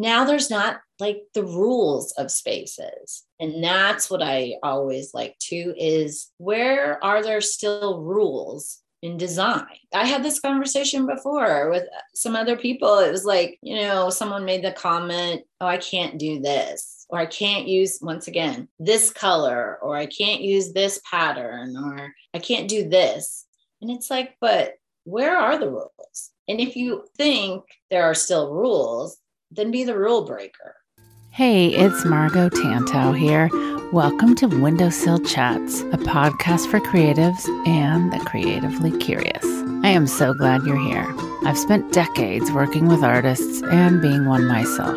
now there's not like the rules of spaces. And that's what I always like too is where are there still rules in design. I had this conversation before with some other people. It was like, you know, someone made the comment, oh, I can't do this, or I can't use, once again, this color, or I can't use this pattern, or I can't do this. And it's like, but where are the rules? And if you think there are still rules, then be the rule breaker. Hey, it's Margo Tantau here. Welcome to Windowsill Chats, a podcast for creatives and the creatively curious. I am so glad you're here. I've spent decades working with artists and being one myself.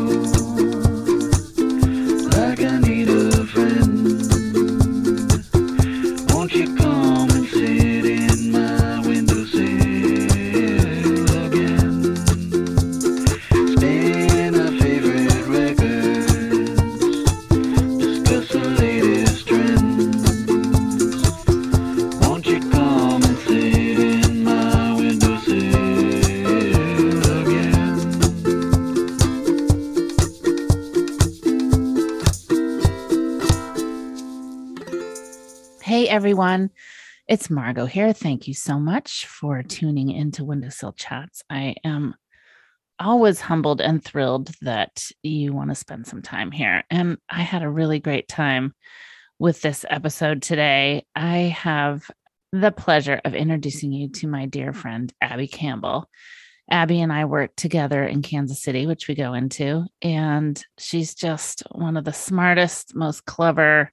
It's Margo here. Thank you so much for tuning into Windowsill Chats. I am always humbled and thrilled that you want to spend some time here. And I had a really great time with this episode today. I have the pleasure of introducing you to my dear friend, Abby Campbell. Abby and I work together in Kansas City, which we go into, and she's just one of the smartest, most clever,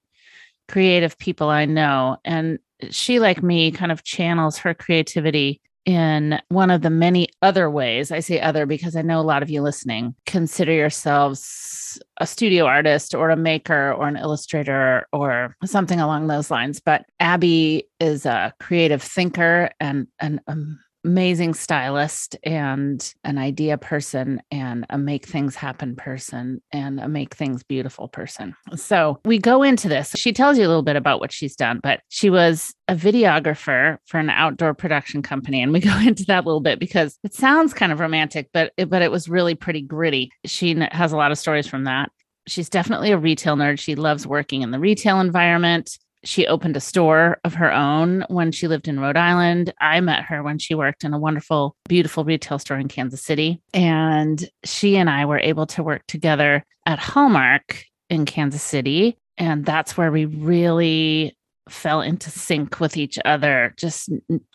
creative people I know. And she, like me, kind of channels her creativity in one of the many other ways. I say other because I know a lot of you listening consider yourselves a studio artist or a maker or an illustrator or something along those lines. But Abby is a creative thinker and an um, amazing stylist and an idea person and a make things happen person and a make things beautiful person. So we go into this. She tells you a little bit about what she's done, but she was a videographer for an outdoor production company and we go into that a little bit because it sounds kind of romantic but it, but it was really pretty gritty. She has a lot of stories from that. She's definitely a retail nerd. She loves working in the retail environment she opened a store of her own when she lived in Rhode Island. I met her when she worked in a wonderful, beautiful retail store in Kansas City. And she and I were able to work together at Hallmark in Kansas City. And that's where we really fell into sync with each other, just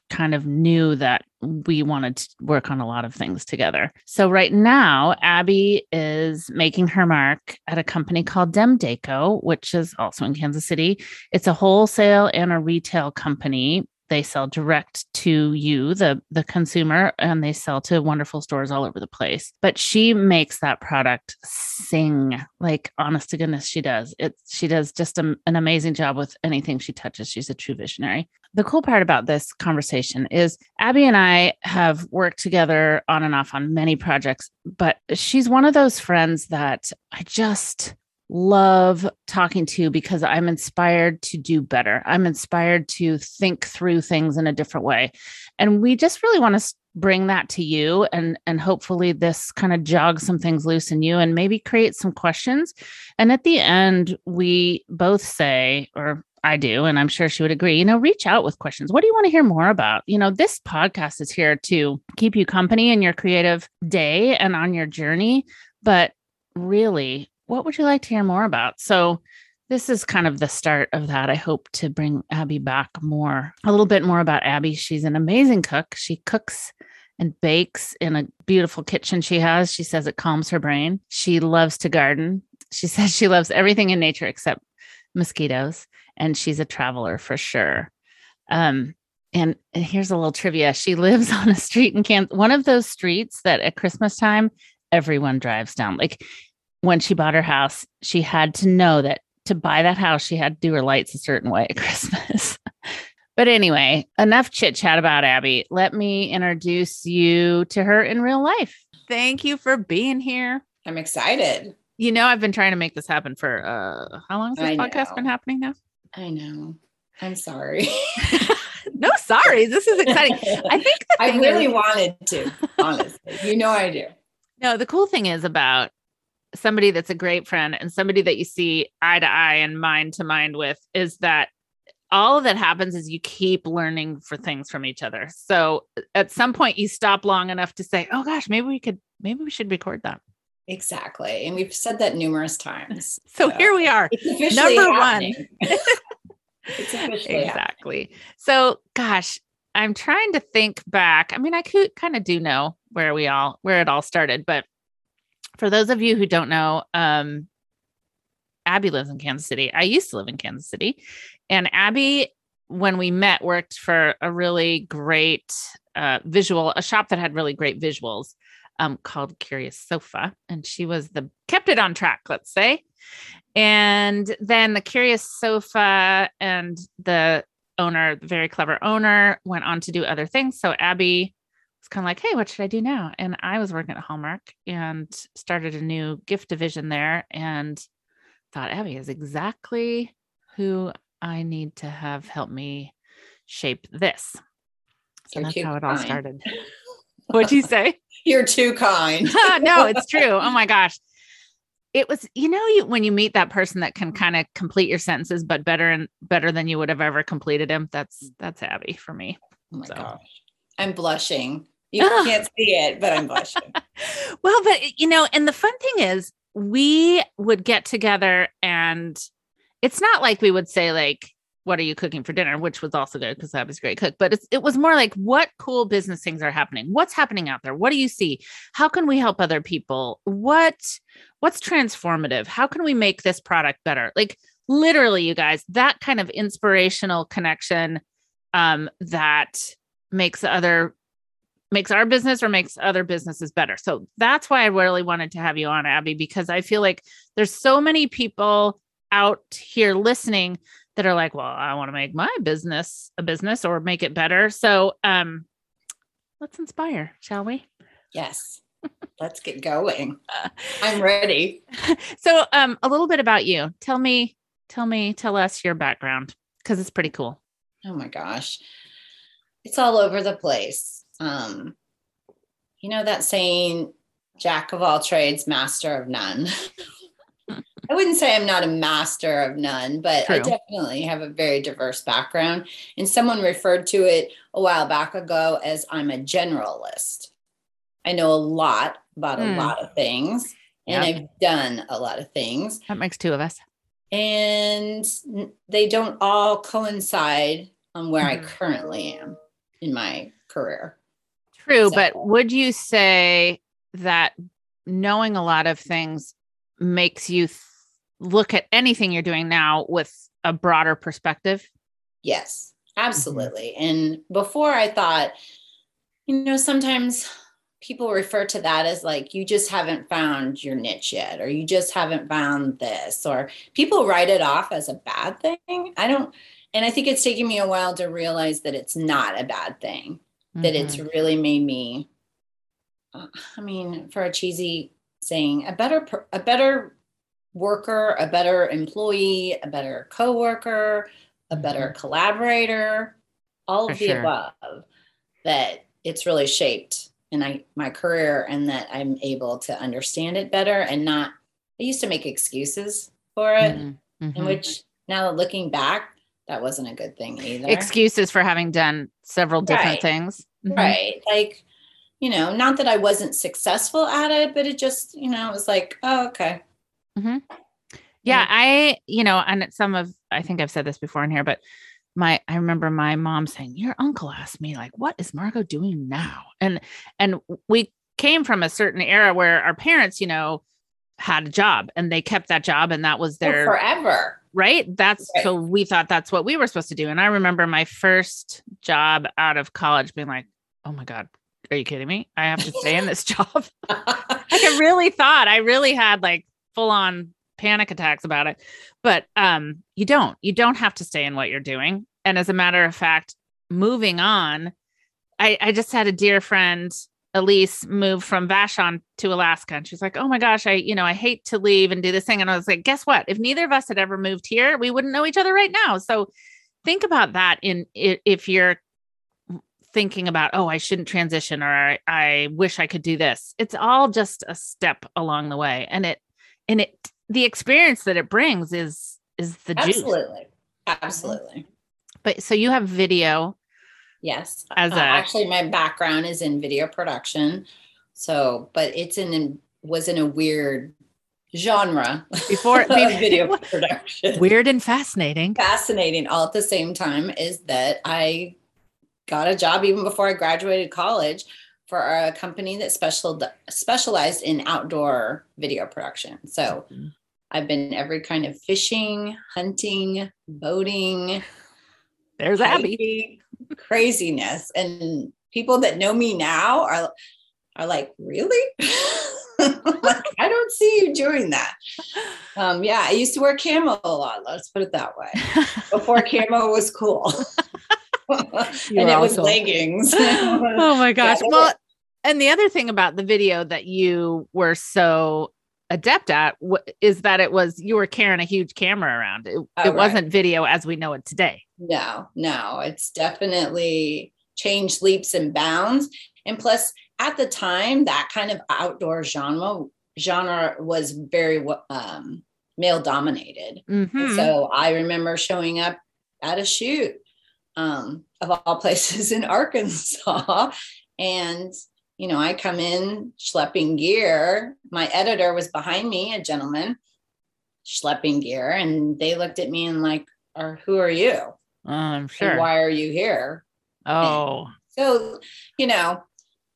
kind of knew that we wanted to work on a lot of things together. So right now, Abby is making her mark at a company called Demdaco, which is also in Kansas City. It's a wholesale and a retail company. They sell direct to you, the the consumer, and they sell to wonderful stores all over the place. But she makes that product sing like honest to goodness she does. It she does just a, an amazing job with anything she touches. She's a true visionary the cool part about this conversation is Abby and I have worked together on and off on many projects, but she's one of those friends that I just love talking to because I'm inspired to do better. I'm inspired to think through things in a different way. And we just really want to bring that to you and and hopefully this kind of jogs some things loose in you and maybe create some questions. And at the end we both say or I do, and I'm sure she would agree. You know, reach out with questions. What do you want to hear more about? You know, this podcast is here to keep you company in your creative day and on your journey. But really, what would you like to hear more about? So, this is kind of the start of that. I hope to bring Abby back more, a little bit more about Abby. She's an amazing cook. She cooks and bakes in a beautiful kitchen she has. She says it calms her brain. She loves to garden. She says she loves everything in nature except mosquitoes, and she's a traveler for sure. Um, and and here's a little trivia: she lives on a street in Kansas, one of those streets that at Christmas time everyone drives down. Like when she bought her house, she had to know that to buy that house, she had to do her lights a certain way at Christmas. but anyway, enough chit chat about Abby. Let me introduce you to her in real life. Thank you for being here. I'm excited. You know, I've been trying to make this happen for uh how long has this I podcast know. been happening now? I know. I'm sorry. no, sorry. This is exciting. I think I really is- wanted to, honestly. You know I do. No, the cool thing is about somebody that's a great friend and somebody that you see eye to eye and mind to mind with is that all that happens is you keep learning for things from each other. So at some point you stop long enough to say, "Oh gosh, maybe we could maybe we should record that." Exactly. And we've said that numerous times. So here we are. Number one. happening. it's officially happening. Exactly. So gosh, I'm trying to think back. I mean, I could kind of do know where we all where it all started, but for those of you who don't know, um Abby lives in Kansas City. I used to live in Kansas City. And Abby, when we met, worked for a really great uh, visual, a shop that had really great visuals um, called Curious Sofa. And she was the kept it on track, let's say. And then the Curious Sofa and the owner, the very clever owner, went on to do other things. So Abby was kind of like, hey, what should I do now? And I was working at Hallmark and started a new gift division there and thought Abby is exactly who I need to have help me shape this. So You're that's how it all started. What'd you say? You're too kind. no, it's true. Oh my gosh. It was, you know, you when you meet that person that can kind of complete your sentences, but better and better than you would have ever completed them. That's that's Abby for me. Oh my So. gosh. I'm blushing. You can't see it, but I'm blushing. well, but you know, and the fun thing is, we would get together, and it's not like we would say like, "What are you cooking for dinner?" Which was also good because was a great cook. But it was more like, "What cool business things are happening? What's happening out there? What do you see? How can we help other people? What what's transformative? How can we make this product better?" Like literally, you guys, that kind of inspirational connection um, that makes other makes our business or makes other businesses better. So that's why I really wanted to have you on, Abby, because I feel like there's so many people out here listening that are like, well, I want to make my business a business or make it better. So um let's inspire, shall we? Yes. Let's get going. I'm ready. so um a little bit about you. Tell me, tell me, tell us your background because it's pretty cool. Oh my gosh. It's all over the place. Um, you know that saying, Jack of all trades, master of none. I wouldn't say I'm not a master of none, but I definitely have a very diverse background. And someone referred to it a while back ago as I'm a generalist. I know a lot about Hmm. a lot of things, and Yep. I've done a lot of things That makes two of us. and they don't all coincide on where I Mhm. currently am in my career. True, So- but would you say that knowing a lot of things makes you look at anything you're doing now with a broader perspective? Yes, absolutely. And before I thought, you know, sometimes people refer to that as like you just haven't found your niche yet, or you just haven't found this, or people write it off as a bad thing. I don't, and I think it's taken me a while to realize that it's not a bad thing. that it's Mhm. really made me uh, i mean for a cheesy saying a better a better worker a better employee a better coworker a better collaborator all For of the sure. above that it's really shaped in I, my career and that i'm able to understand it better and not i used to make excuses for it Mhm. in Mhm. which now looking back that wasn't a good thing either excuses for having done several different Right. things. Mhm. right like you know not that i wasn't successful at it but it just you know it was like oh okay Mm-hmm. Yeah, I, you know, and some of I think I've said this before in here, but my I remember my mom saying, Your uncle asked me, like, what is Margo doing now? And and we came from a certain era where our parents, you know, had a job and they kept that job and that was For their forever right? That's Right. so we thought that's what we were supposed to do. And I remember my first job out of college being like, oh my God, are you kidding me? I have to stay in this job. like I really thought I really had like full on panic attacks about it. But um you don't. You don't have to stay in what you're doing. And as a matter of fact, moving on, I I just had a dear friend Elise move from Vashon to Alaska. And she's like, Oh my gosh, I, you know, I hate to leave and do this thing. And I was like, guess what? If neither of us had ever moved here, we wouldn't know each other right now. So think about that in if you're thinking about, oh, I shouldn't transition or I, I wish I could do this. It's all just a step along the way. And it and it the experience that it brings is is the juice. Absolutely. Absolutely. But so you have video. Yes. As Uh, a- actually, my background is in video production. So, but it's in, in was in a weird genre Before- of video production. Weird and fascinating. Fascinating all at the same time is that I got a job even before I graduated college for a company that special specialized in outdoor video production. So I've been every kind of fishing, hunting, boating, There's Abby. craziness. And people that know me now are are like, really? like, I don't see you doing that. Um, yeah, I used to wear camo a lot. Let's put it that way. Before camo was cool. And it was also- leggings. oh my gosh. Yeah. Well, and the other thing about the video that you were so adept at w- is that it was you were carrying a huge camera around. It, Oh, it right. wasn't video as we know it today. No, no, it's definitely changed leaps and bounds. And plus, at the time, that kind of outdoor genre genre was very um, male dominated. Mhm. So I remember showing up at a shoot um, of all places in Arkansas, and you know, I come in schlepping gear. My editor was behind me, a gentleman, schlepping gear, and they looked at me and like, "Or who are you? Oh, I'm And why are you here?" Oh, So, you know,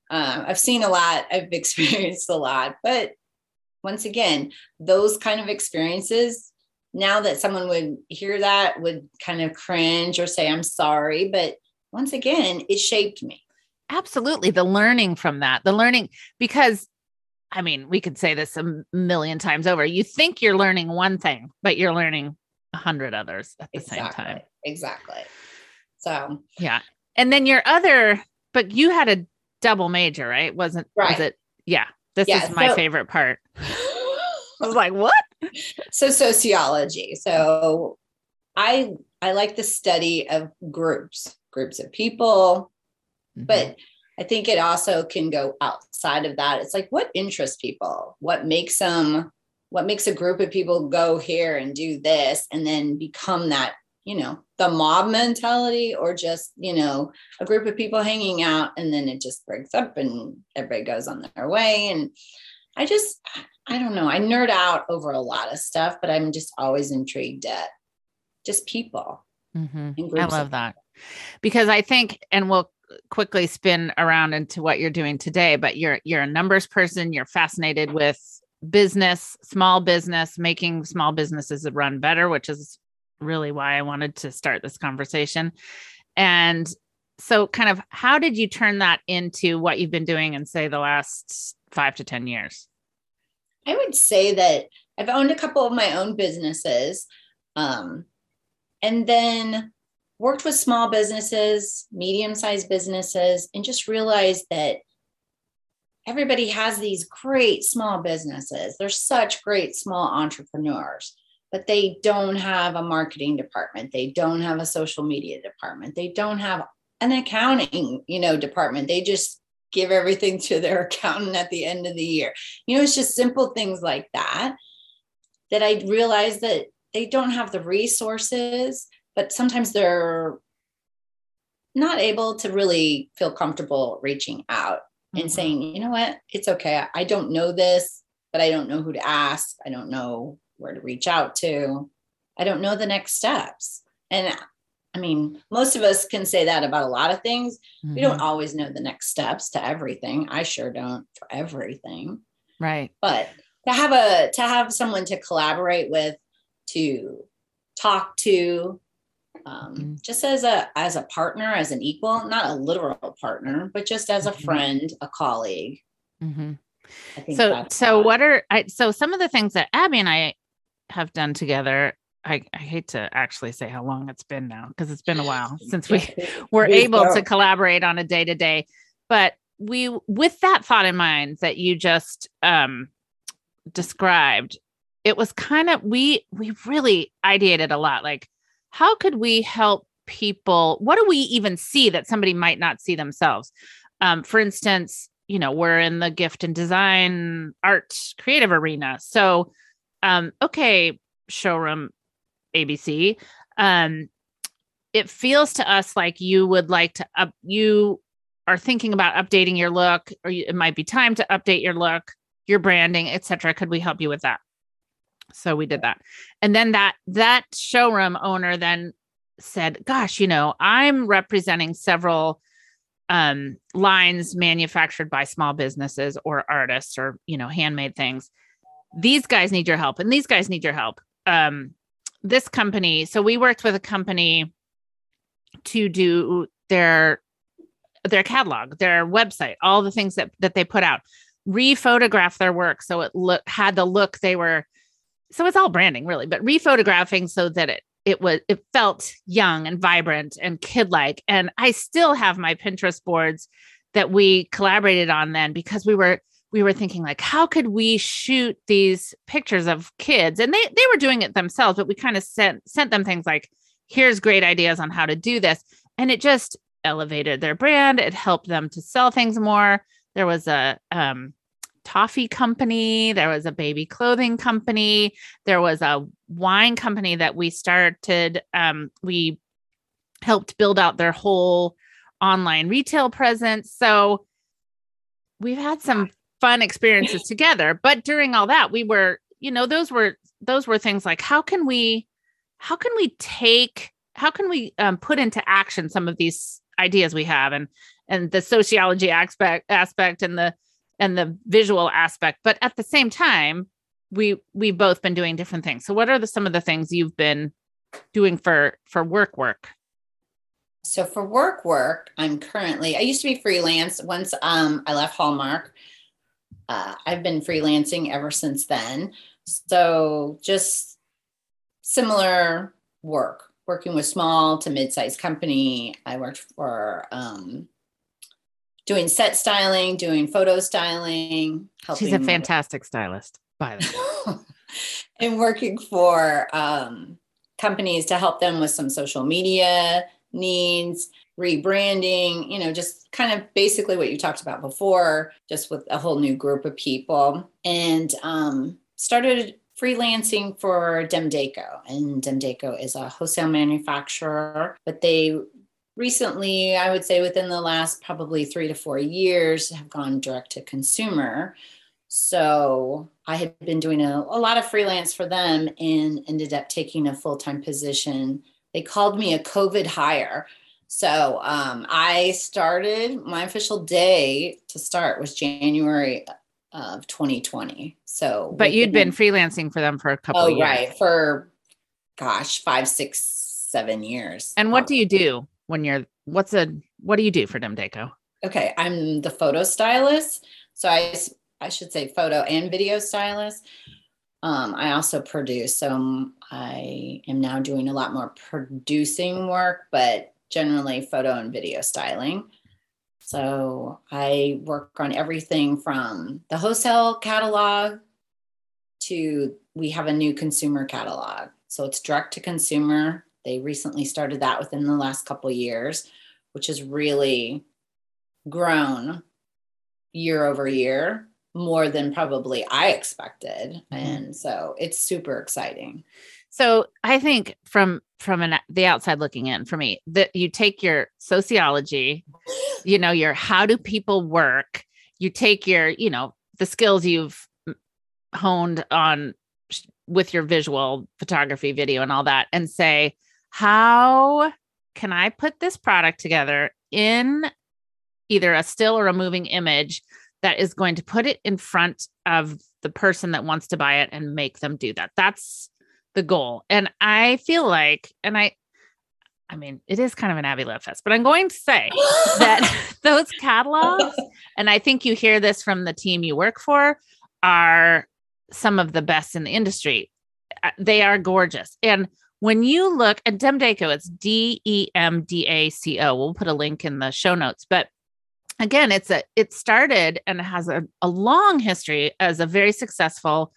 uh, I've seen a lot, I've experienced a lot, but once again, those kind of experiences, now that someone would hear that, would kind of cringe or say, I'm sorry. But once again, it shaped me. Absolutely. The learning from that, the learning, because I mean, we could say this a million times over. You think you're learning one thing, but you're learning a hundred others at the same time. Exactly. So, Yeah. And then your other, but you had a double major, right? Wasn't was Right. it? Yeah. This Yeah, is my so- favorite part. I was like, what? so sociology. So I I like the study of groups, groups of people, Mm-hmm. but I think it also can go outside of that. It's like what interests people, what makes them, what makes a group of people go here and do this, and then become that, you know, the mob mentality, or just you know a group of people hanging out, and then it just breaks up and everybody goes on their way. And I just, I don't know, I nerd out over a lot of stuff, but I'm just always intrigued at just people. Mhm. I love that because I think, and we'll quickly spin around into what you're doing today. But you're you're a numbers person. You're fascinated with business, small business, making small businesses run better, which is really why I wanted to start this conversation. And so, kind of, how did you turn that into what you've been doing in, say, the last five to ten years? I would say that I've owned a couple of my own businesses um, and then worked with small businesses, medium sized businesses, and just realized that everybody has these great small businesses. They're such great small entrepreneurs, but they don't have a marketing department. They don't have a social media department. They don't have an accounting, you know, department. They just give everything to their accountant at the end of the year. You know, it's just simple things like that that I realized that they don't have the resources, but sometimes they're not able to really feel comfortable reaching out and Mhm. saying, you know what, it's okay. I- don't know this, but I don't know who to ask. I don't know where to reach out to. I don't know the next steps. And I mean, most of us can say that about a lot of things. We don't Mhm. always know the next steps to everything. I sure don't for everything. right. But to have a to have someone to collaborate with to talk to um, Mhm. just as a as a partner as an equal not a literal partner but just as a Mhm. friend a colleague Mhm. i think So, so what are I? So some of the things that Abby and I have done together. I, I hate to actually say how long it's been now because it's been a while since we were able to collaborate on a day to day. But we, with that thought in mind that you just um, described, it was kind of we we really ideated a lot. Like, how could we help people? What do we even see that somebody might not see themselves? Um, for instance, you know, we're in the gift and design art creative arena, so um, okay, showroom ABC. Um, it feels to us like you would like to up you are thinking about updating your look or you, it might be time to update your look your branding etc could we help you with that so we did that. And then that that showroom owner then said gosh you know i'm representing several um lines manufactured by small businesses or artists or you know handmade things. These guys need your help and these guys need your help. Um this company so we worked with a company to do their their catalog their website all the things that that they put out. Rephotograph their work so it look had the look they were so it's all branding really but rephotographing so that it it was it felt young and vibrant and kid like and i still have my pinterest boards that we collaborated on then because we were we were thinking like how could we shoot these pictures of kids? And they they were doing it themselves but we kind of sent sent them things like here's great ideas on how to do this. And it just elevated their brand. It helped them to sell things more. There was a um toffee company there was a baby clothing company there was a wine company that we started um we helped build out their whole online retail presence. So we've had some fun experiences together but during all that we were you know those were those were things like how can we how can we take how can we um, put into action some of these ideas we have and and the sociology aspect aspect and the and the visual aspect but at the same time we we've both been doing different things. So what are the some of the things you've been doing for for work work? So for work work i'm currently i used to be freelance once um, i left hallmark. Uh, i've been freelancing ever since then. So just similar work working with small to mid-sized company. I worked for um, doing set styling doing photo styling she's a fantastic stylist by the way and working for um, companies to help them with some social media needs rebranding you know just kind of basically what you talked about before just with a whole new group of people and um, started freelancing for Demdaco. And Demdaco is a wholesale manufacturer, but they recently, I would say within the last probably three to four years, have gone direct to consumer. So I had been doing a, a lot of freelance for them and ended up taking a full time position. They called me a COVID hire. So um, I started my official day to start was January of 2020. So, but you'd been freelancing for them for a couple oh of years right for gosh five six seven years. and what do you do when you're what's a what do you do for Demdaco? Okay, I'm the photo stylist. So I I should say photo and video stylist. Um, I also produce. So I am now doing a lot more producing work, but generally photo and video styling. So I work on everything from the wholesale catalog to we have a new consumer catalog. So it's direct to consumer. They recently started that within the last couple of years, which has really grown year over year more than probably I expected. Mm-hmm. And so it's super exciting. So I think from from an the outside looking in for me that you take your sociology, you know, your how do people work, you take your, you know, the skills you've honed on with your visual photography, video and all that and say, how can I put this product together in either a still or a moving image that is going to put it in front of the person that wants to buy it and make them do that. That's the goal. And I feel like, and I, I mean, it is kind of an Abby Love Fest, but I'm going to say that those catalogs, and I think you hear this from the team you work for, are some of the best in the industry. Uh, They are gorgeous. And when you look at Demdaco, it's D E M D A C O. We'll put a link in the show notes. But again, it's a it started and has a, a long history as a very successful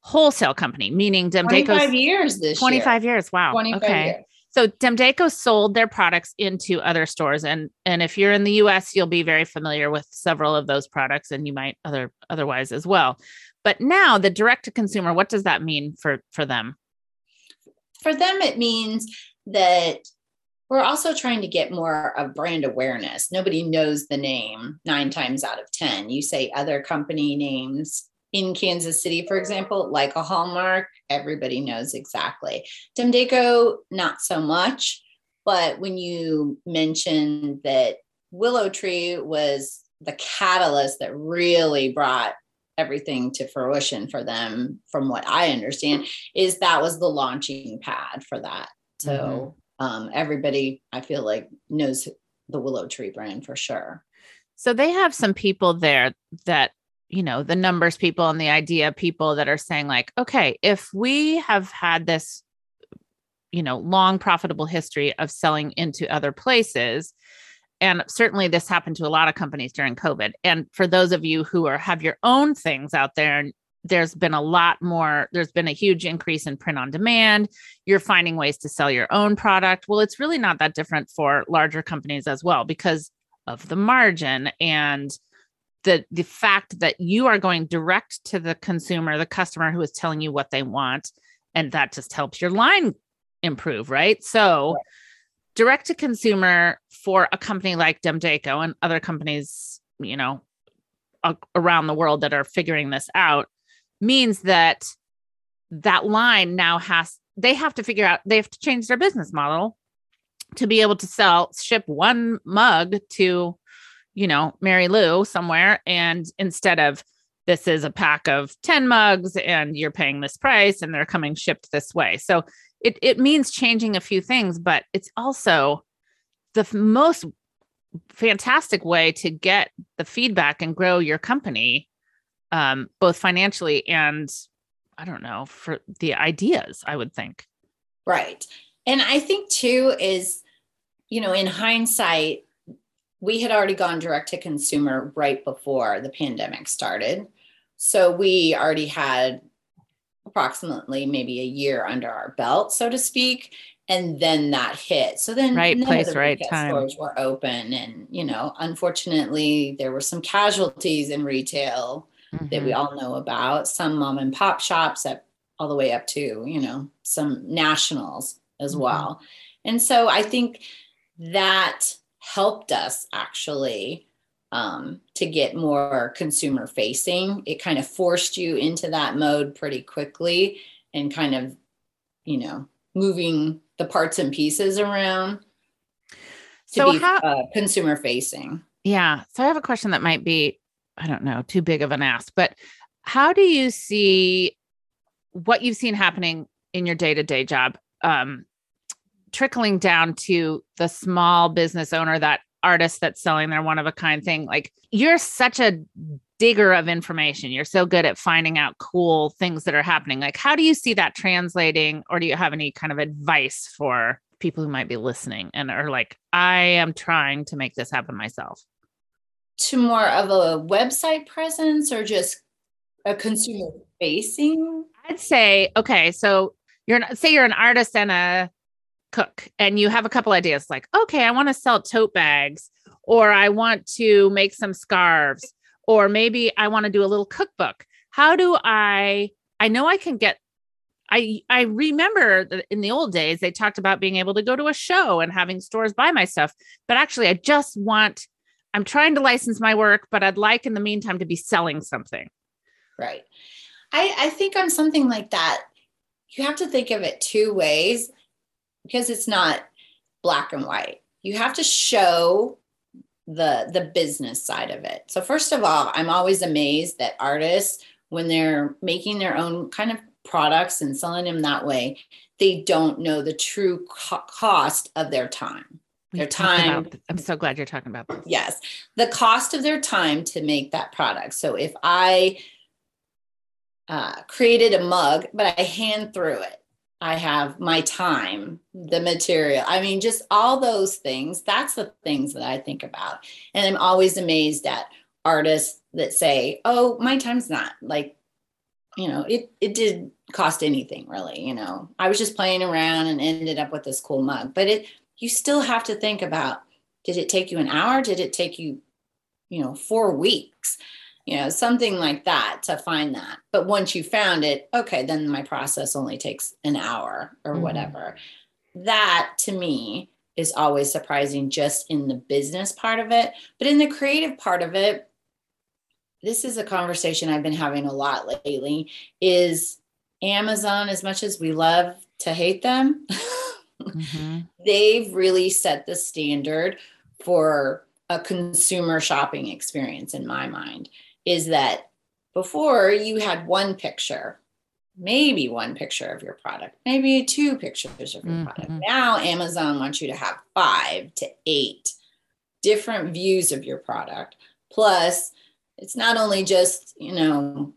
wholesale company, meaning 25 Demdaco's years this 25 years. Wow. 25 okay. years. So Demdaco sold their products into other stores, and and if you're in the U.S., you'll be very familiar with several of those products, and you might other otherwise as well. But now the direct to consumer, what does that mean for for them? For them, it means that we're also trying to get more of brand awareness. Nobody knows the name nine times out of 10. You say other company names in Kansas City, for example, like a Hallmark, everybody knows exactly. Demdaco, not so much. But when you mentioned that Willow Tree was the catalyst that really brought everything to fruition for them, from what I understand, is that was the launching pad for that. So um, everybody, I feel like, knows the Willow Tree brand for sure. So they have some people there that, you know, the numbers people and the idea people that are saying, like, okay, if we have had this, you know, long profitable history of selling into other places, and certainly this happened to a lot of companies during COVID. And for those of you who are have your own things out there, there's been a lot more, there's been a huge increase in print on demand. You're finding ways to sell your own product. Well, it's really not that different for larger companies as well because of the margin and the the fact that you are going direct to the consumer, the customer who is telling you what they want, and that just helps your line improve, right? So, Right. direct to consumer for a company like Demdaco and other companies, you know, a- around the world that are figuring this out means that that line now has they have to figure out they have to change their business model to be able to sell ship one mug to you know mary lou somewhere. And instead of this is a pack of 10 mugs and you're paying this price and they're coming shipped this way. So it, it means changing a few things but it's also the most fantastic way to get the feedback and grow your company um, both financially and i don't know for the ideas i would think Right. And I think too is, you know, in hindsight, we had already gone direct to consumer right before the pandemic started. So we already had approximately maybe a year under our belt, so to speak. And then that hit. So then Right place, the right time. stores were open. And, you know, unfortunately, there were some casualties in retail that we Mhm. all know about some mom and pop shops all the way up to you know some nationals as Mhm. well and so i think that helped us actually um, to get more consumer facing it kind of forced you into that mode pretty quickly and kind of you know moving the parts and pieces around to So be how- uh, consumer facing Yeah. So I have a question that might be, I don't know, too big of an ask, but how do you see what you've seen happening in your day to day job um, trickling down to the small business owner, that artist that's selling their one of a kind thing? Like you're such a digger of information. You're so good at finding out cool things that are happening. Like, how do you see that translating, or do you have any kind of advice for people who might be listening and are like, I am trying to make this happen myself? to more of a website presence or just a consumer facing I'd say, okay, so you're say you're an artist and a cook, and you have a couple ideas like, okay, I want to sell tote bags, or I want to make some scarves, or maybe I want to do a little cookbook. How do I? I know I can get. I I remember that in the old days they talked about being able to go to a show and having stores buy my stuff, but actually I just want. I'm trying to license my work, but I'd like in the meantime to be selling something. right I, I think on something like that you have to think of it two ways because it's not black and white you have to show the the business side of it so first of all i'm always amazed that artists when they're making their own kind of products and selling them that way, they don't know the true co- cost of their time. We've Their time. about I'm so glad you're talking about this. Yes, the cost of their time to make that product. So if I uh, created a mug, but I hand threw it, I have my time, the material. I mean, just all those things. That's the things that I think about. And I'm always amazed at artists that say, oh, my time's not like, you know, it, it did cost anything really. You know, I was just playing around and ended up with this cool mug, but it, you still have to think about did it take you an hour? Did it take you, you know, four weeks? You know, something like that to find that. But once you found it, okay, then my process only takes an hour or Mhm. whatever. That to me is always surprising just in the business part of it. But in the creative part of it, this is a conversation I've been having a lot lately is Amazon, as much as we love to hate them, Mhm. they've really set the standard for a consumer shopping experience in my mind is that before you had one picture maybe one picture of your product maybe two pictures of your product. Mhm. now amazon wants you to have five to eight different views of your product. Plus it's not only just you know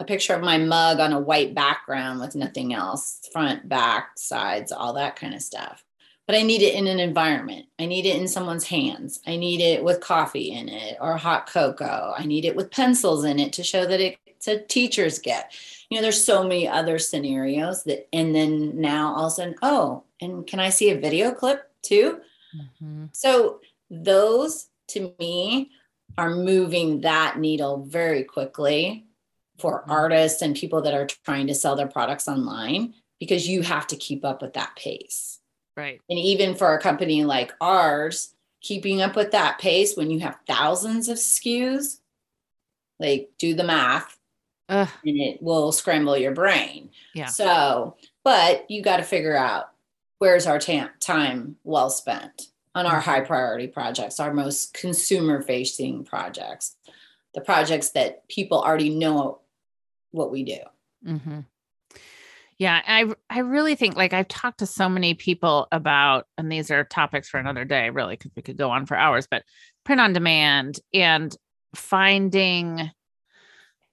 a picture of my mug on a white background with nothing else front back sides all that kind of stuff but I need it in an environment. I need it in someone's hands. I need it with coffee in it or hot cocoa. I need it with pencils in it to show that it's a teacher's gift. You know, there's so many other scenarios that, and then now all of a sudden, oh, and can I see a video clip too? Mhm. So those to me are moving that needle very quickly for Mhm. artists and people that are trying to sell their products online because you have to keep up with that pace. Right. And even for a company like ours, keeping up with that pace when you have thousands of SKUs, like do the math Ugh. and it will scramble your brain. Yeah. So, but you got to figure out where's our time well spent on our Mhm. high priority projects, our most consumer facing projects, the projects that people already know what we do. hmm Yeah, I I really think like I've talked to so many people about, and these are topics for another day, really, because we could go on for hours. But print on demand and finding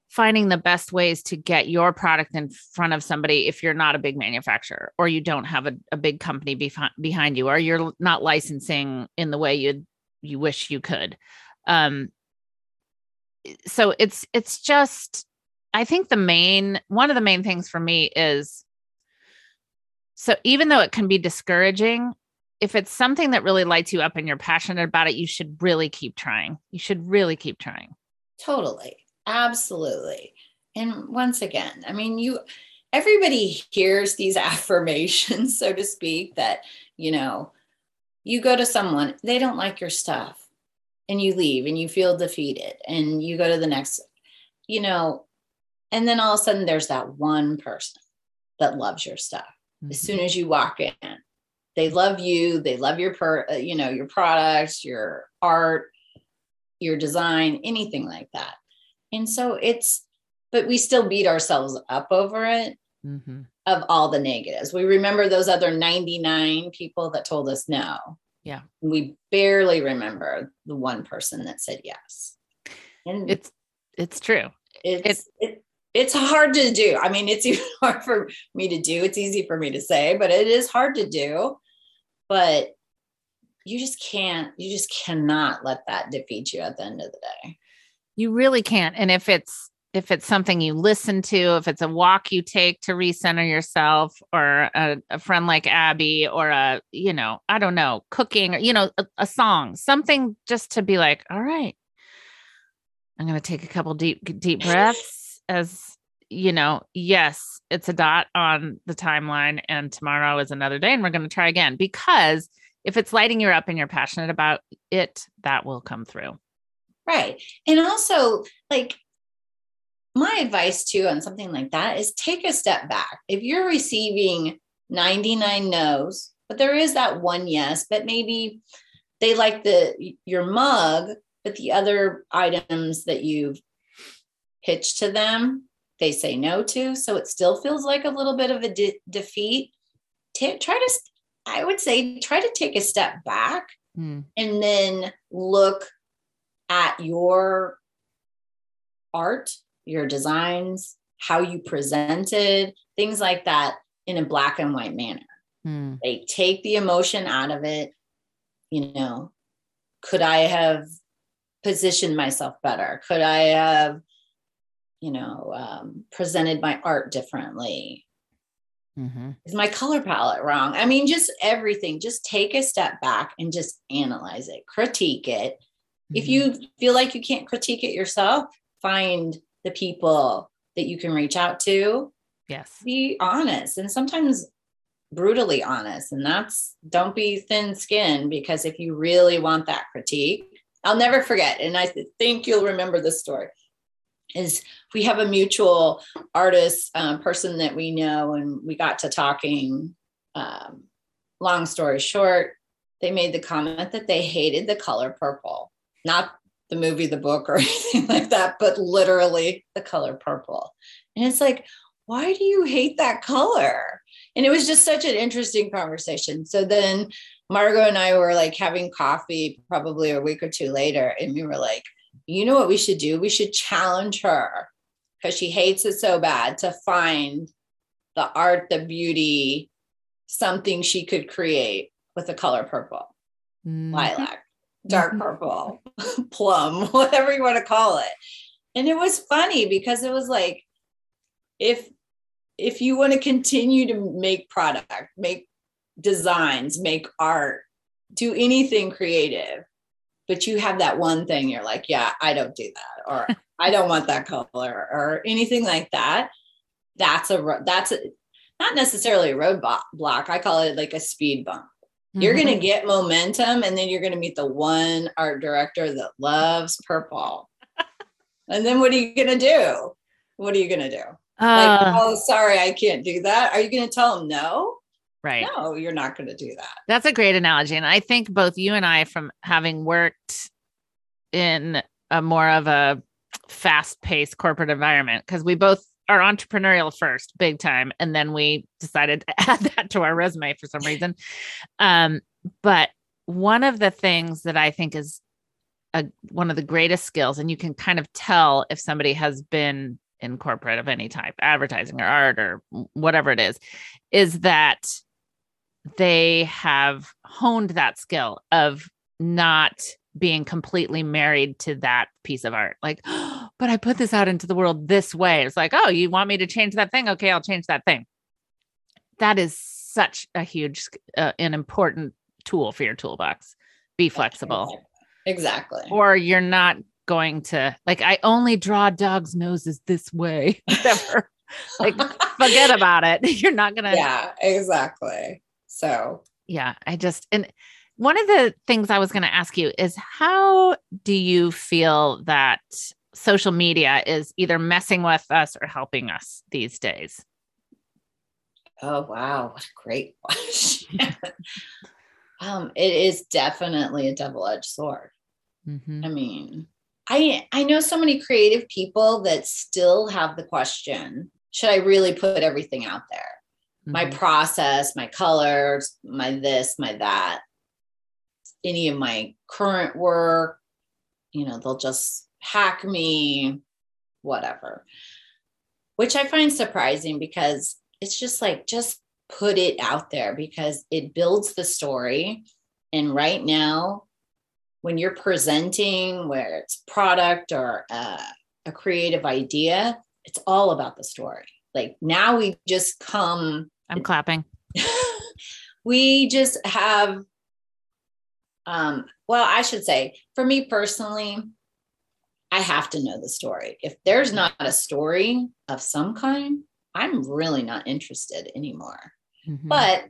finding the best ways to get your product in front of somebody if you're not a big manufacturer or you don't have a, a big company befi- behind you or you're not licensing in the way you you wish you could um so it's it's just i think the main one of the main things for me is so even though it can be discouraging if it's something that really lights you up and you're passionate about it you should really keep trying you should really keep trying Totally. Absolutely. And once again, I mean, you, everybody hears these affirmations, so to speak, that, you know, you go to someone, they don't like your stuff, and you leave and you feel defeated, and you go to the next, you know, and then all of a sudden there's that one person that loves your stuff. As soon as you walk in they love you they love your per uh, you know your products your art your design anything like that. And so it's but we still beat ourselves up over it mm-hmm. of all the negatives. We remember those other 99 people that told us no. Yeah. we barely remember the one person that said yes. And it's it's true. It's it, it's hard to do. I mean, it's even hard for me to do. It's easy for me to say, but it is hard to do. But you just can't, you just cannot let that defeat you at the end of the day. You really can't. And if it's if it's something you listen to, if it's a walk you take to recenter yourself, or a, a friend like Abby, or a you know, I don't know, cooking, or you know, a, a song, something just to be like, all right, I'm gonna take a couple deep deep breaths as you know, yes, it's a dot on the timeline, and tomorrow is another day, and we're gonna try again because if it's lighting you up and you're passionate about it, that will come through. Right. And also, like, my advice too on something like that is take a step back. If you're receiving 99 no's, but there is that one yes, but maybe they like the your mug, but the other items that you've pitched to them, they say no to. So it still feels like a little bit of a de- defeat. Ta- try to, I would say, try to take a step back Mm, and then look at your art, your designs, how you presented, things like that in a black and white manner. mm, Like take the emotion out of it. You know, could I have positioned myself better? Could I have, you know, um, presented my art differently? mhm. Is my color palette wrong? I mean, just everything. Just take a step back and just analyze it, critique it. If Mhm. you feel like you can't critique it yourself, find the people that you can reach out to. yes, Be honest and sometimes brutally honest. And that's don't be thin skinned because if you really want that critique, I'll never forget. And I th- think you'll remember this story. Is we have a mutual artist um, person that we know, and we got to talking. Um, long story short, they made the comment that they hated the color purple, not the movie, the book, or anything like that, but literally the color purple. And it's like, why do you hate that color? And it was just such an interesting conversation. So then Margo and I were like having coffee probably a week or two later, and we were like, you know what we should do? We should challenge her because she hates it so bad to find the art, the beauty, something she could create with the color purple, Mhm. lilac, dark Mhm. purple, plum, whatever you want to call it. And it was funny because it was like, if if you want to continue to make product, make designs, make art, do anything creative, but you have that one thing you're like, yeah, I don't do that, or I don't want that color, or anything like that. That's a that's a not necessarily a roadblock. I call it like a speed bump. You're Mhm. gonna get momentum, and then you're gonna meet the one art director that loves purple. and then what are you gonna do? What are you gonna do? Like, Uh, oh, sorry, I can't do that. Are you going to tell him no? Right. No, you're not going to do that. That's a great analogy. And I think both you and I, from having worked in a more of a fast paced corporate environment, because we both are entrepreneurial first, big time. And then we decided to add that to our resume for some reason. Um, but one of the things that I think is a, one of the greatest skills, and you can kind of tell if somebody has been in corporate of any type, advertising or art or whatever it is, is that they have honed that skill of not being completely married to that piece of art. Like, but I put this out into the world this way. It's like, oh, you want me to change that thing? Okay, I'll change that thing. That is such a huge, uh, an important tool for your toolbox. Be flexible, Exactly. or you're not going to like. I only draw dogs' noses this way. Whatever. like, forget about it. You're not gonna. yeah, exactly. So, yeah i just and one of the things i was going to ask you is how do you feel that social media is either messing with us or helping us these days oh, wow. What a great question. um, it is definitely a double edged sword. Mhm. I mean, I I know so many creative people that still have the question, should I really put everything out there? My Mhm. process, my colors, my this, my that, any of my current work, you know, they'll just hack me, whatever. Which I find surprising because it's just like, just put it out there because it builds the story. And right now, when you're presenting, where it's product or uh, a creative idea, it's all about the story. Like now we just come i'm clapping. We just have um well i should say for me personally i have to know the story. If there's not a story of some kind i'm really not interested anymore. Mhm. but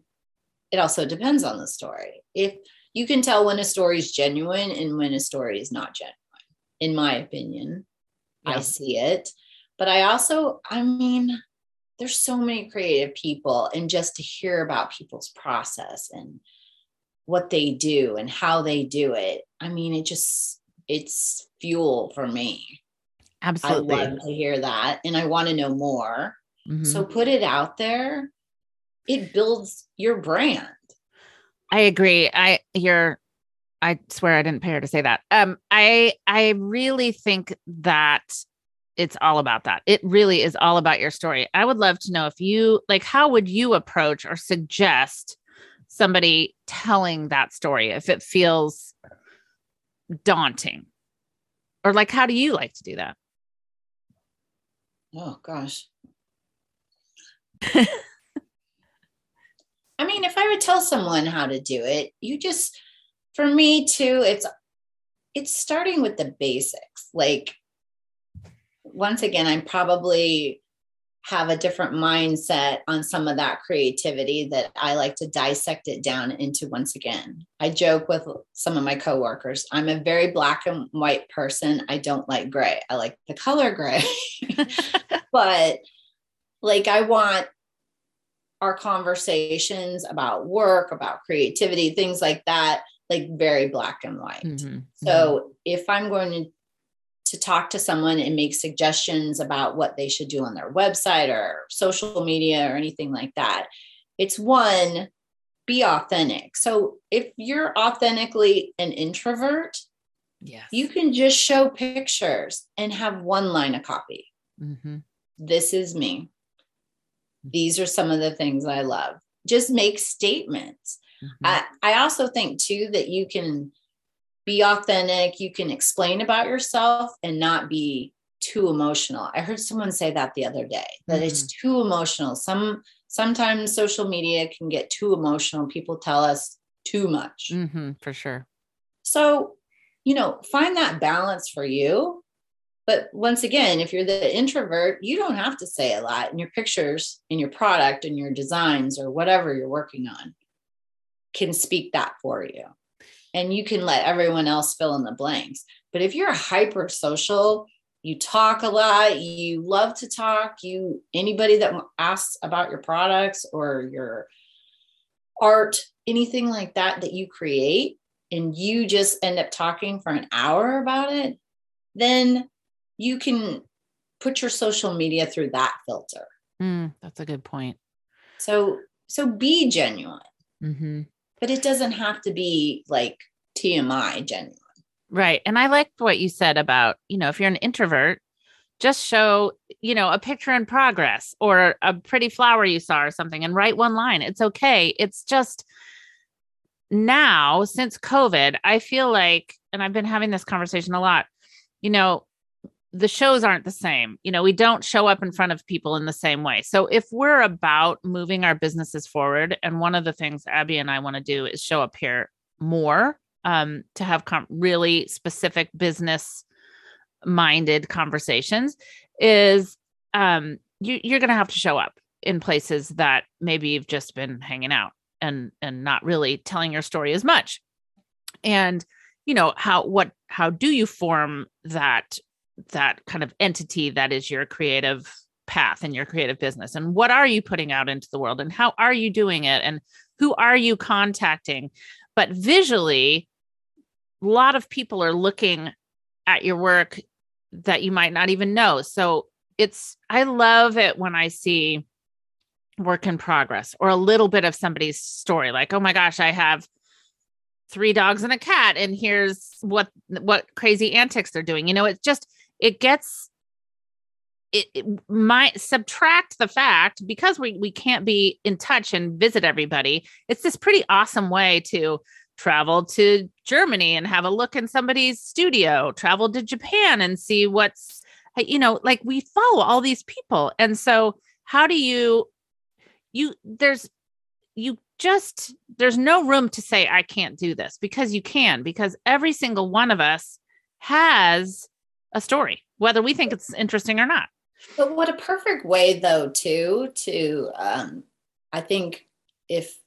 it also depends on the story. If you can tell when a story is genuine and when a story is not genuine in my opinion Yeah. i see it. But i also i mean there's so many creative people and just to hear about people's process and what they do and how they do it i mean it just it's fuel for me Absolutely. I love to hear that and I want to know more. Mhm. So put it out there. It builds your brand. I agree. I you're I swear I didn't pay her to say that. Um I I really think that it's all about that. It really is all about your story. I would love to know if you like how would you approach or suggest somebody telling that story if it feels daunting? Or like how do you like to do that? Oh gosh. I mean, if I would tell someone how to do it, you just for me too, it's it's starting with the basics. Like once again, I'm probably have a different mindset on some of that creativity that I like to dissect it down into once again. I joke with some of my coworkers. I'm a very black and white person. I don't like gray. I like the color gray. but like I want our conversations about work, about creativity, things like that, like very black and white. Mhm. So if I'm going to to talk to someone and make suggestions about what they should do on their website or social media or anything like that, it's one, be authentic. So if you're authentically an introvert, yes. you can just show pictures and have one line of copy. Mhm. This is me. These are some of the things I love. Just make statements. Mhm. I, I also think too that you can be authentic, you can explain about yourself and not be too emotional. I heard someone say that the other day that it's too emotional. Some sometimes social media can get too emotional. People tell us too much. Mhm, for sure. So, you know, find that balance for you. But once again, if you're the introvert, you don't have to say a lot in your pictures, in your product, in your designs, or whatever you're working on can speak that for you. And you can let everyone else fill in the blanks. But if you're hyper social, you talk a lot, you love to talk, you anybody that asks about your products or your art, anything like that that you create, and you just end up talking for an hour about it, then you can put your social media through that filter. Mm, that's a good point. So so be genuine, hmm but it doesn't have to be like TMI genuine. Right. And I liked what you said about, you know, if you're an introvert, just show, you know, a picture in progress or a pretty flower you saw or something and write one line. It's okay. It's just now, since COVID, I feel like, and I've been having this conversation a lot, you know, the shows aren't the same. You know, we don't show up in front of people in the same way. So if we're about moving our businesses forward, and one of the things Abby and I want to do is show up here more um, to have com- really specific business minded conversations, is um, you, you're going to have to show up in places that maybe you've just been hanging out and and not really telling your story as much. And you know how what how do you form that that kind of entity that is your creative path and your creative business? And what are you putting out into the world? And how are you doing it? And who are you contacting? But visually a lot of people are looking at your work that you might not even know. So it's i love it when i see work in progress or a little bit of somebody's story like oh my gosh i have three dogs and a cat and here's what what crazy antics they're doing. You know it's just it gets it, it might subtract the fact because we we can't be in touch and visit everybody it's this pretty awesome way to travel to germany and have a look in somebody's studio travel to japan and see what's you know like we follow all these people. And so how do you you there's you just there's no room to say i can't do this because you can because every single one of us has a story whether we think it's interesting or not But what a perfect way, though, too, to um, I think if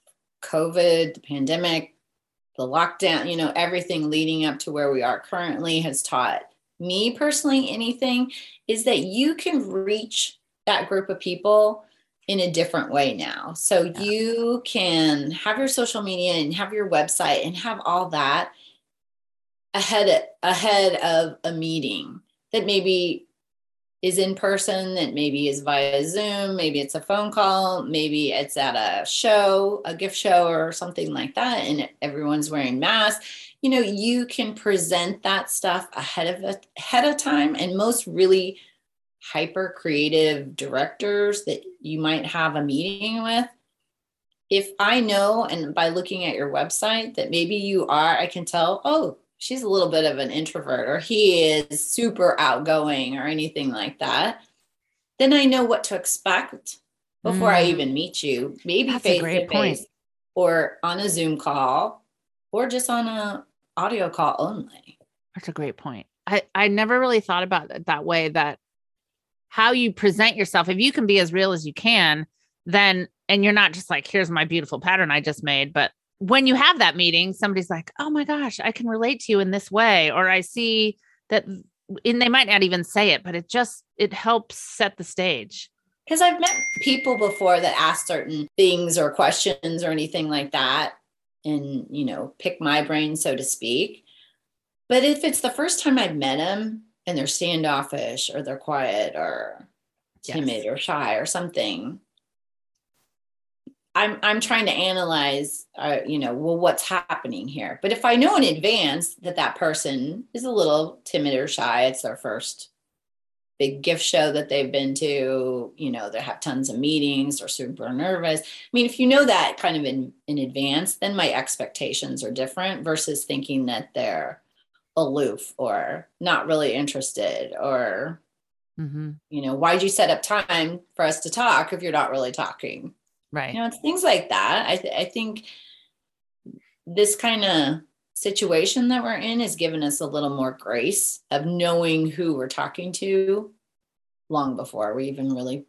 COVID, the pandemic, the lockdown, you know, everything leading up to where we are currently has taught me personally anything is that you can reach that group of people in a different way now. So Yeah. you can have your social media and have your website and have all that ahead ahead of a meeting that maybe is in person that maybe is via Zoom, maybe it's a phone call, maybe it's at a show, a gift show or something like that, and everyone's wearing masks. You know, you can present that stuff ahead of ahead of time, and most really hyper creative directors that you might have a meeting with if I know and by looking at your website that maybe you are, I can tell, oh, she's a little bit of an introvert or he is super outgoing or anything like that, then I know what to expect before mm. I even meet you. Maybe face to face or on a Zoom call or just on a audio call only. That's a great point. I, I never really thought about it that way that how you present yourself, if you can be as real as you can, then and you're not just like, here's my beautiful pattern I just made, but when you have that meeting, somebody's like, oh my gosh, I can relate to you in this way. Or I see that, and they might not even say it, but it just, it helps set the stage. Because I've met people before that ask certain things or questions or anything like that and, you know, pick my brain, so to speak. But if it's the first time I've met them and they're standoffish or they're quiet or timid yes. or shy or something, I'm I'm trying to analyze, uh, you know, well, what's happening here. But if I know in advance that that person is a little timid or shy, it's their first big gift show that they've been to, you know, they have tons of meetings or super nervous. I mean, if you know that kind of in in advance, then my expectations are different versus thinking that they're aloof or not really interested or mm-hmm. you know why'd you set up time for us to talk if you're not really talking Right. You know, it's things like that. I, th- I think this kind of situation that we're in has given us a little more grace of knowing who we're talking to long before we even really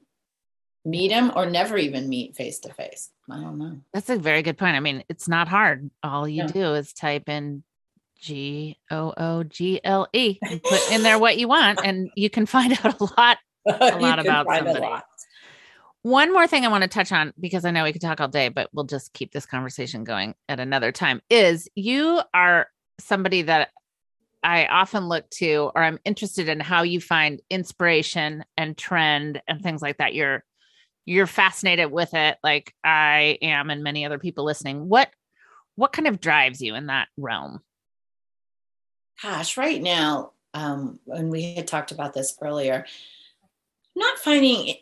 meet them or never even meet face to face. I don't know. That's a very good point. I mean, it's not hard. All you yeah. do is type in G O O G L E and put in there what you want, and you can find out a lot, a lot about somebody. One more thing I want to touch on because I know we could talk all day, but we'll just keep this conversation going at another time is you are somebody that I often look to or I'm interested in how you find inspiration and trend and things like that. You're you're fascinated with it like I am and many other people listening. What what kind of drives you in that realm? Gosh, right now, um, when we had talked about this earlier, not finding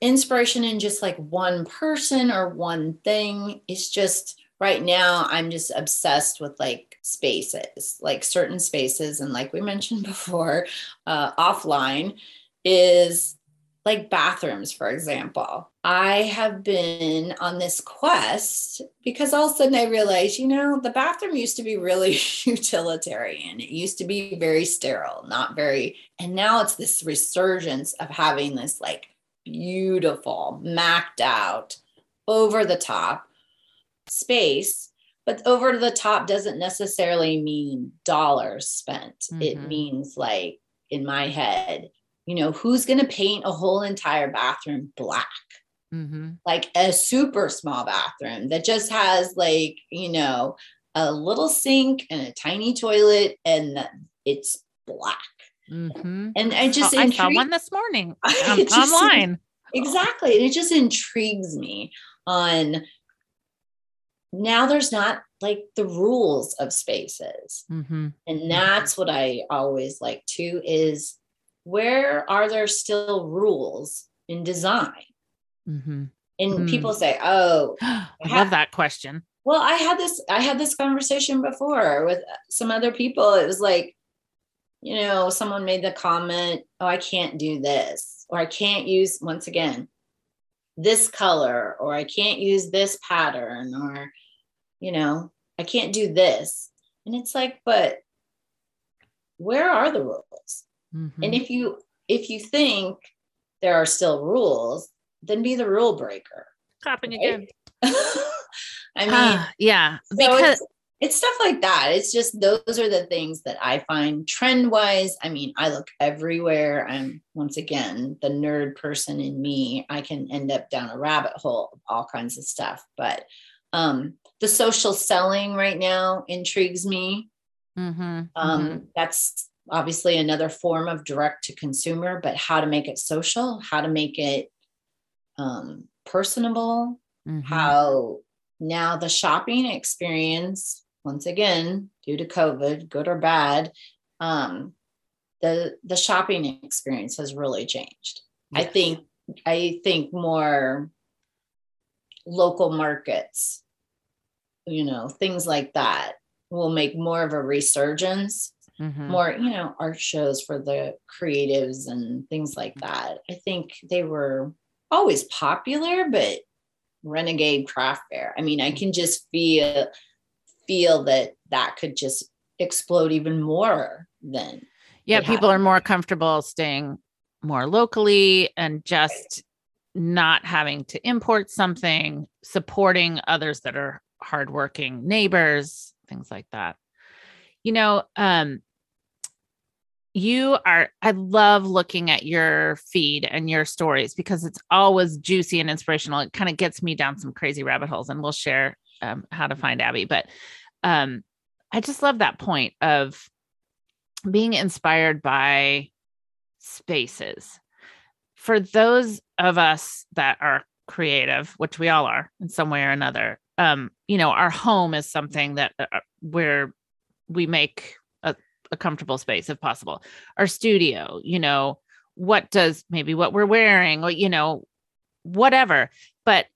inspiration in just like one person or one thing. It's just right now I'm just obsessed with like spaces, like certain spaces. And like we mentioned before, uh, offline is like bathrooms, for example. I have been on this quest because all of a sudden I realized, you know, the bathroom used to be really utilitarian. It used to be very sterile, not very, and now it's this resurgence of having this like beautiful, macked out, over the top space. But over the top doesn't necessarily mean dollars spent. Mm-hmm. It means, like, in my head, you know, who's going to paint a whole entire bathroom black? Mm-hmm. Like a super small bathroom that just has, like, you know, a little sink and a tiny toilet and it's black Mm-hmm. And I just, I saw one this morning um, online. Exactly. And it just intrigues me on now there's not like the rules of spaces. Mm-hmm. And that's what I always like too is where are there still rules in design? Mm-hmm. And mm. people say, oh, I, I love that question. Well, I had this, I had this conversation before with some other people. It was like, you know, someone made the comment, oh, I can't do this, or I can't use, once again, this color, or I can't use this pattern, or, you know, I can't do this. And it's like, but where are the rules? Mm-hmm. And if you if you think there are still rules, then be the rule breaker. Clapping right? again. I mean, uh, yeah, so because it's stuff like that. It's just those are the things that I find trend wise. I mean, I look everywhere. I'm once again the nerd person in me. I can end up down a rabbit hole of all kinds of stuff. But um, the social selling right now intrigues me. Mm-hmm, um, mm-hmm. That's obviously another form of direct to consumer, but how to make it social, how to make it um, personable, Mhm. how now the shopping experience, once again, due to COVID, good or bad, um, the the shopping experience has really changed. I think I think more local markets, you know, things like that will make more of a resurgence Mhm. more you know art shows for the creatives and things like that i think they were always popular but renegade craft fair i mean i can just feel feel that that could just explode even more than yeah people are more comfortable staying more locally and just not having to import something supporting others that are hardworking neighbors things like that. You know um you are i love looking at your feed and your stories because it's always juicy and inspirational. It kind of gets me down some crazy rabbit holes and we'll share um, how to find abby but um i just love that point of being inspired by spaces. For those of us that are creative which we all are in some way or another um you know our home is something that uh, where we make a, a comfortable space if possible. Our studio you know what does maybe what we're wearing or you know whatever. But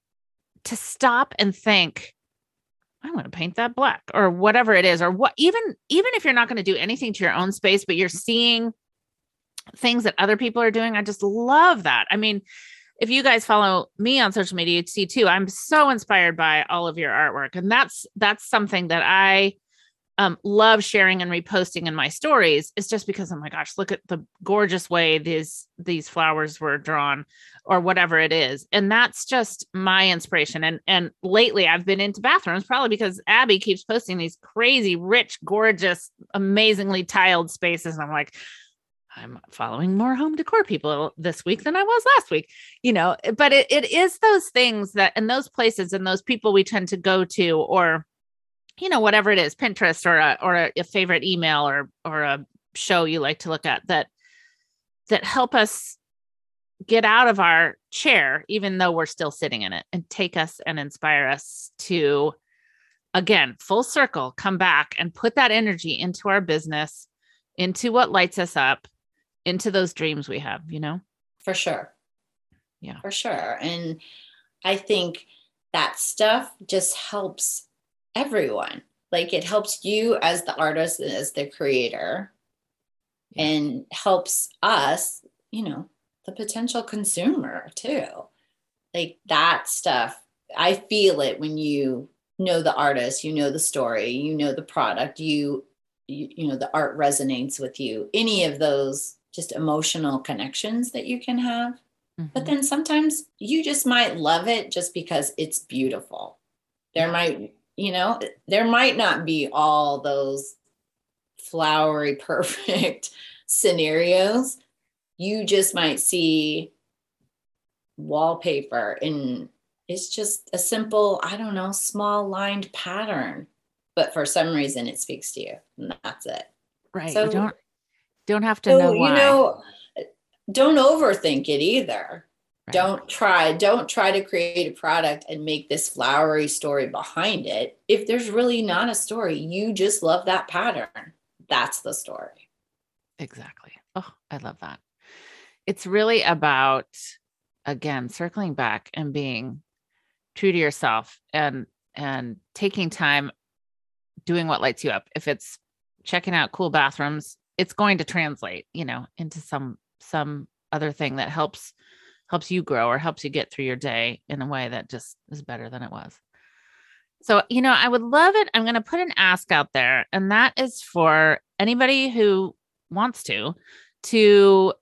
to stop and think i'm going to paint that black or whatever it is or what even even if you're not going to do anything to your own space but you're seeing things that other people are doing i just love that. I mean if you guys follow me on social media you'd see too i'm so inspired by all of your artwork and that's that's something that i um, love sharing and reposting in my stories is just because oh my gosh look at the gorgeous way these these flowers were drawn or whatever it is. And that's just my inspiration. And and lately i've been into bathrooms probably because abby keeps posting these crazy rich gorgeous amazingly tiled spaces. And i'm like i'm following more home decor people this week than i was last week you know but it, it is those things that and those places and those people we tend to go to or you know whatever it is pinterest or a or a, a favorite email or or a show you like to look at that that help us get out of our chair even though we're still sitting in it and take us and inspire us to again full circle come back and put that energy into our business into what lights us up into those dreams we have you know? For sure. Yeah. for sure. And i think that stuff just helps everyone. Like it helps you as the artist and as the creator Yeah. and helps us you know the potential consumer too. Like that stuff i feel it when you know the artist you know the story you know the product you you, you know the art resonates with you. Any of those just emotional connections that you can have. But Mhm. then sometimes you just might love it just because it's beautiful. There might you know there might not be all those flowery perfect scenarios. You just might see wallpaper and it's just a simple i don't know small lined pattern. But for some reason it speaks to you and that's it. Right so- you don't don't have to so know why. you know don't overthink it either Right. don't try don't try to create a product and make this flowery story behind it if there's really not a story you just love that pattern that's the story Exactly. Oh, I love that. It's really about, again, circling back and being true to yourself and and taking time doing what lights you up. If it's checking out cool bathrooms, it's going to translate, you know, into some some other thing that helps helps you grow or helps you get through your day in a way that just is better than it was. So, you know, I would love it. I'm going to put an ask out there, and that is for anybody who wants to to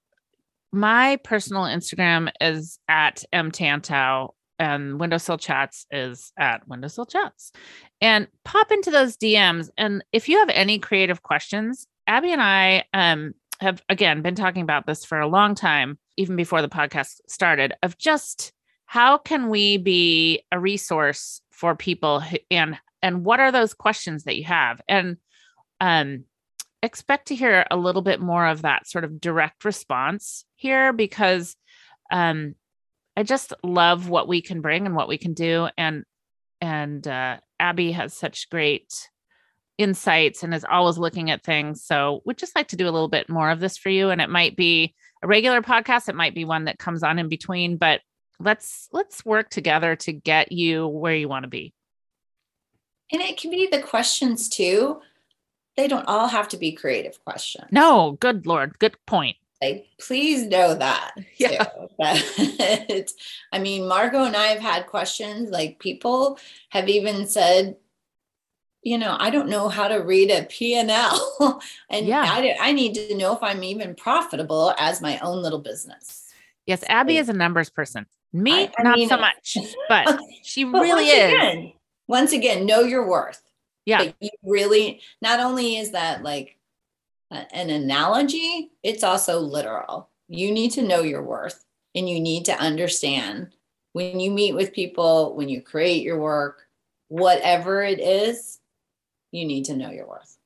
my personal Instagram is at mtantau and windowsill chats is at windowsill chats and pop into those DMs. And if you have any creative questions, Abby and I um, have again been talking about this for a long time, even before the podcast started, of just how can we be a resource for people who, and and what are those questions that you have and um expect to hear a little bit more of that sort of direct response here because um, I just love what we can bring and what we can do. And and uh, Abby has such great insights and is always looking at things. So we'd just like to do a little bit more of this for you. And it might be a regular podcast. It might be one that comes on in between, but let's let's work together to get you where you want to be. And it can be the questions too. They don't all have to be creative questions. No, good lord, good point. Like, please know that. Yeah. I mean, Margo and I have had questions. Like, people have even said, you know, I don't know how to read a P&L. and Yeah. I, I need to know if I'm even profitable as my own little business. Yes, Abby Like- is a numbers person. Me, I- I not mean- so much, but she But really once is. Again, once again, know your worth. Yeah. Like, you really, not only is that like an analogy, it's also literal. You need to know your worth and you need to understand when you meet with people, when you create your work, whatever it is, you need to know your worth.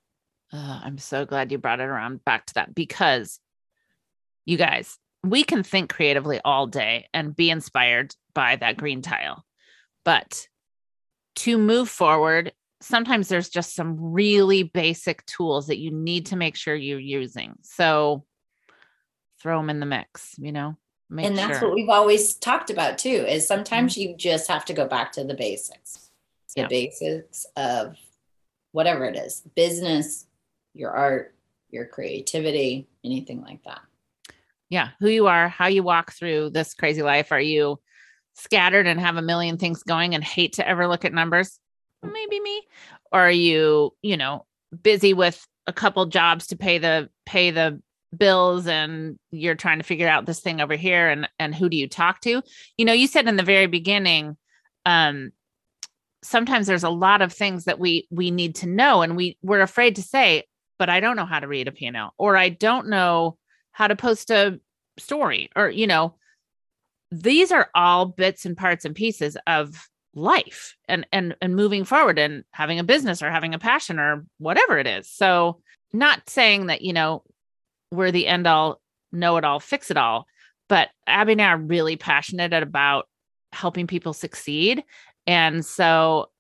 Uh, I'm so glad you brought it around back to that because you guys, we can think creatively all day and be inspired by that green tile. But to move forward, sometimes there's just some really basic tools that you need to make sure you're using. So throw them in the mix, you know? Make and that's sure. what we've always talked about too is sometimes you just have to go back to the basics the Yeah. basics of whatever it is business your art your creativity anything like that yeah, who you are, how you walk through this crazy life. Are you scattered and have a million things going and hate to ever look at numbers? Maybe me. Or are you, you know, busy with a couple jobs to pay the pay the bills and you're trying to figure out this thing over here and and who do you talk to? You know, you said in the very beginning um sometimes there's a lot of things that we we need to know and we we're afraid to say but I don't know how to read a P&L or I don't know how to post a story or you know these are all bits and parts and pieces of life and and and moving forward and having a business or having a passion or whatever it is. So not saying that you know we're the end all know it all fix it all but abby and i are really passionate about helping people succeed and so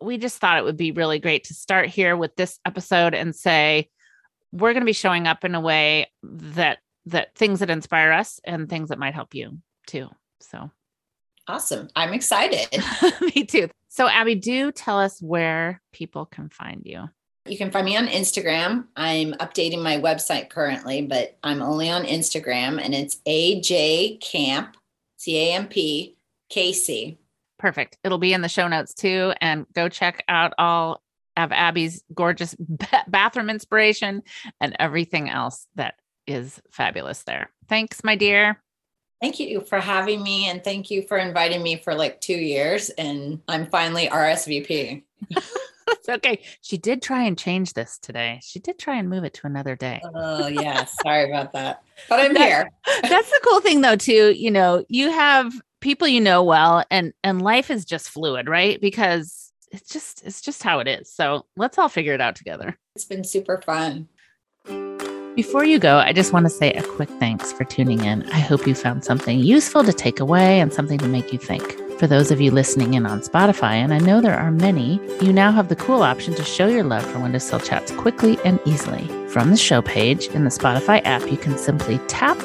we just thought it would be really great to start here with this episode and say we're going to be showing up in a way that that things that inspire us and things that might help you too so. Awesome. I'm excited. Me too. So abby do tell us where people can find you. You can find me on instagram. I'm updating my website currently but i'm only on instagram and it's aj camp c-a-m-p kc perfect it'll be in the show notes too and go check out all of abby's gorgeous bathroom inspiration and everything else that is fabulous there thanks my dear Thank you for having me and thank you for inviting me for like two years. And I'm finally RSVP. it's okay she did try and change this today she did try and move it to another day Oh, yeah. Sorry about that. But I'm That- here. that's the cool thing though too you know you have people you know well and and life is just fluid right? Because it's just it's just how it is. So let's all figure it out together. It's been super fun. before you go i just want to say a quick thanks for tuning in. I hope you found something useful to take away and something to make you think. For those of you listening in on Spotify, and I know there are many, you now have the cool option to show your love for Windowsill Chats quickly and easily. From the show page in the Spotify app, you can simply tap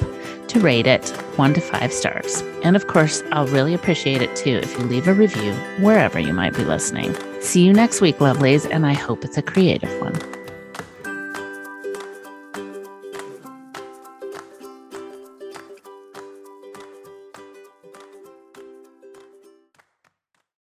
to rate it one to five stars. And of course, I'll really appreciate it too if you leave a review wherever you might be listening. See you next week, lovelies, and I hope it's a creative one.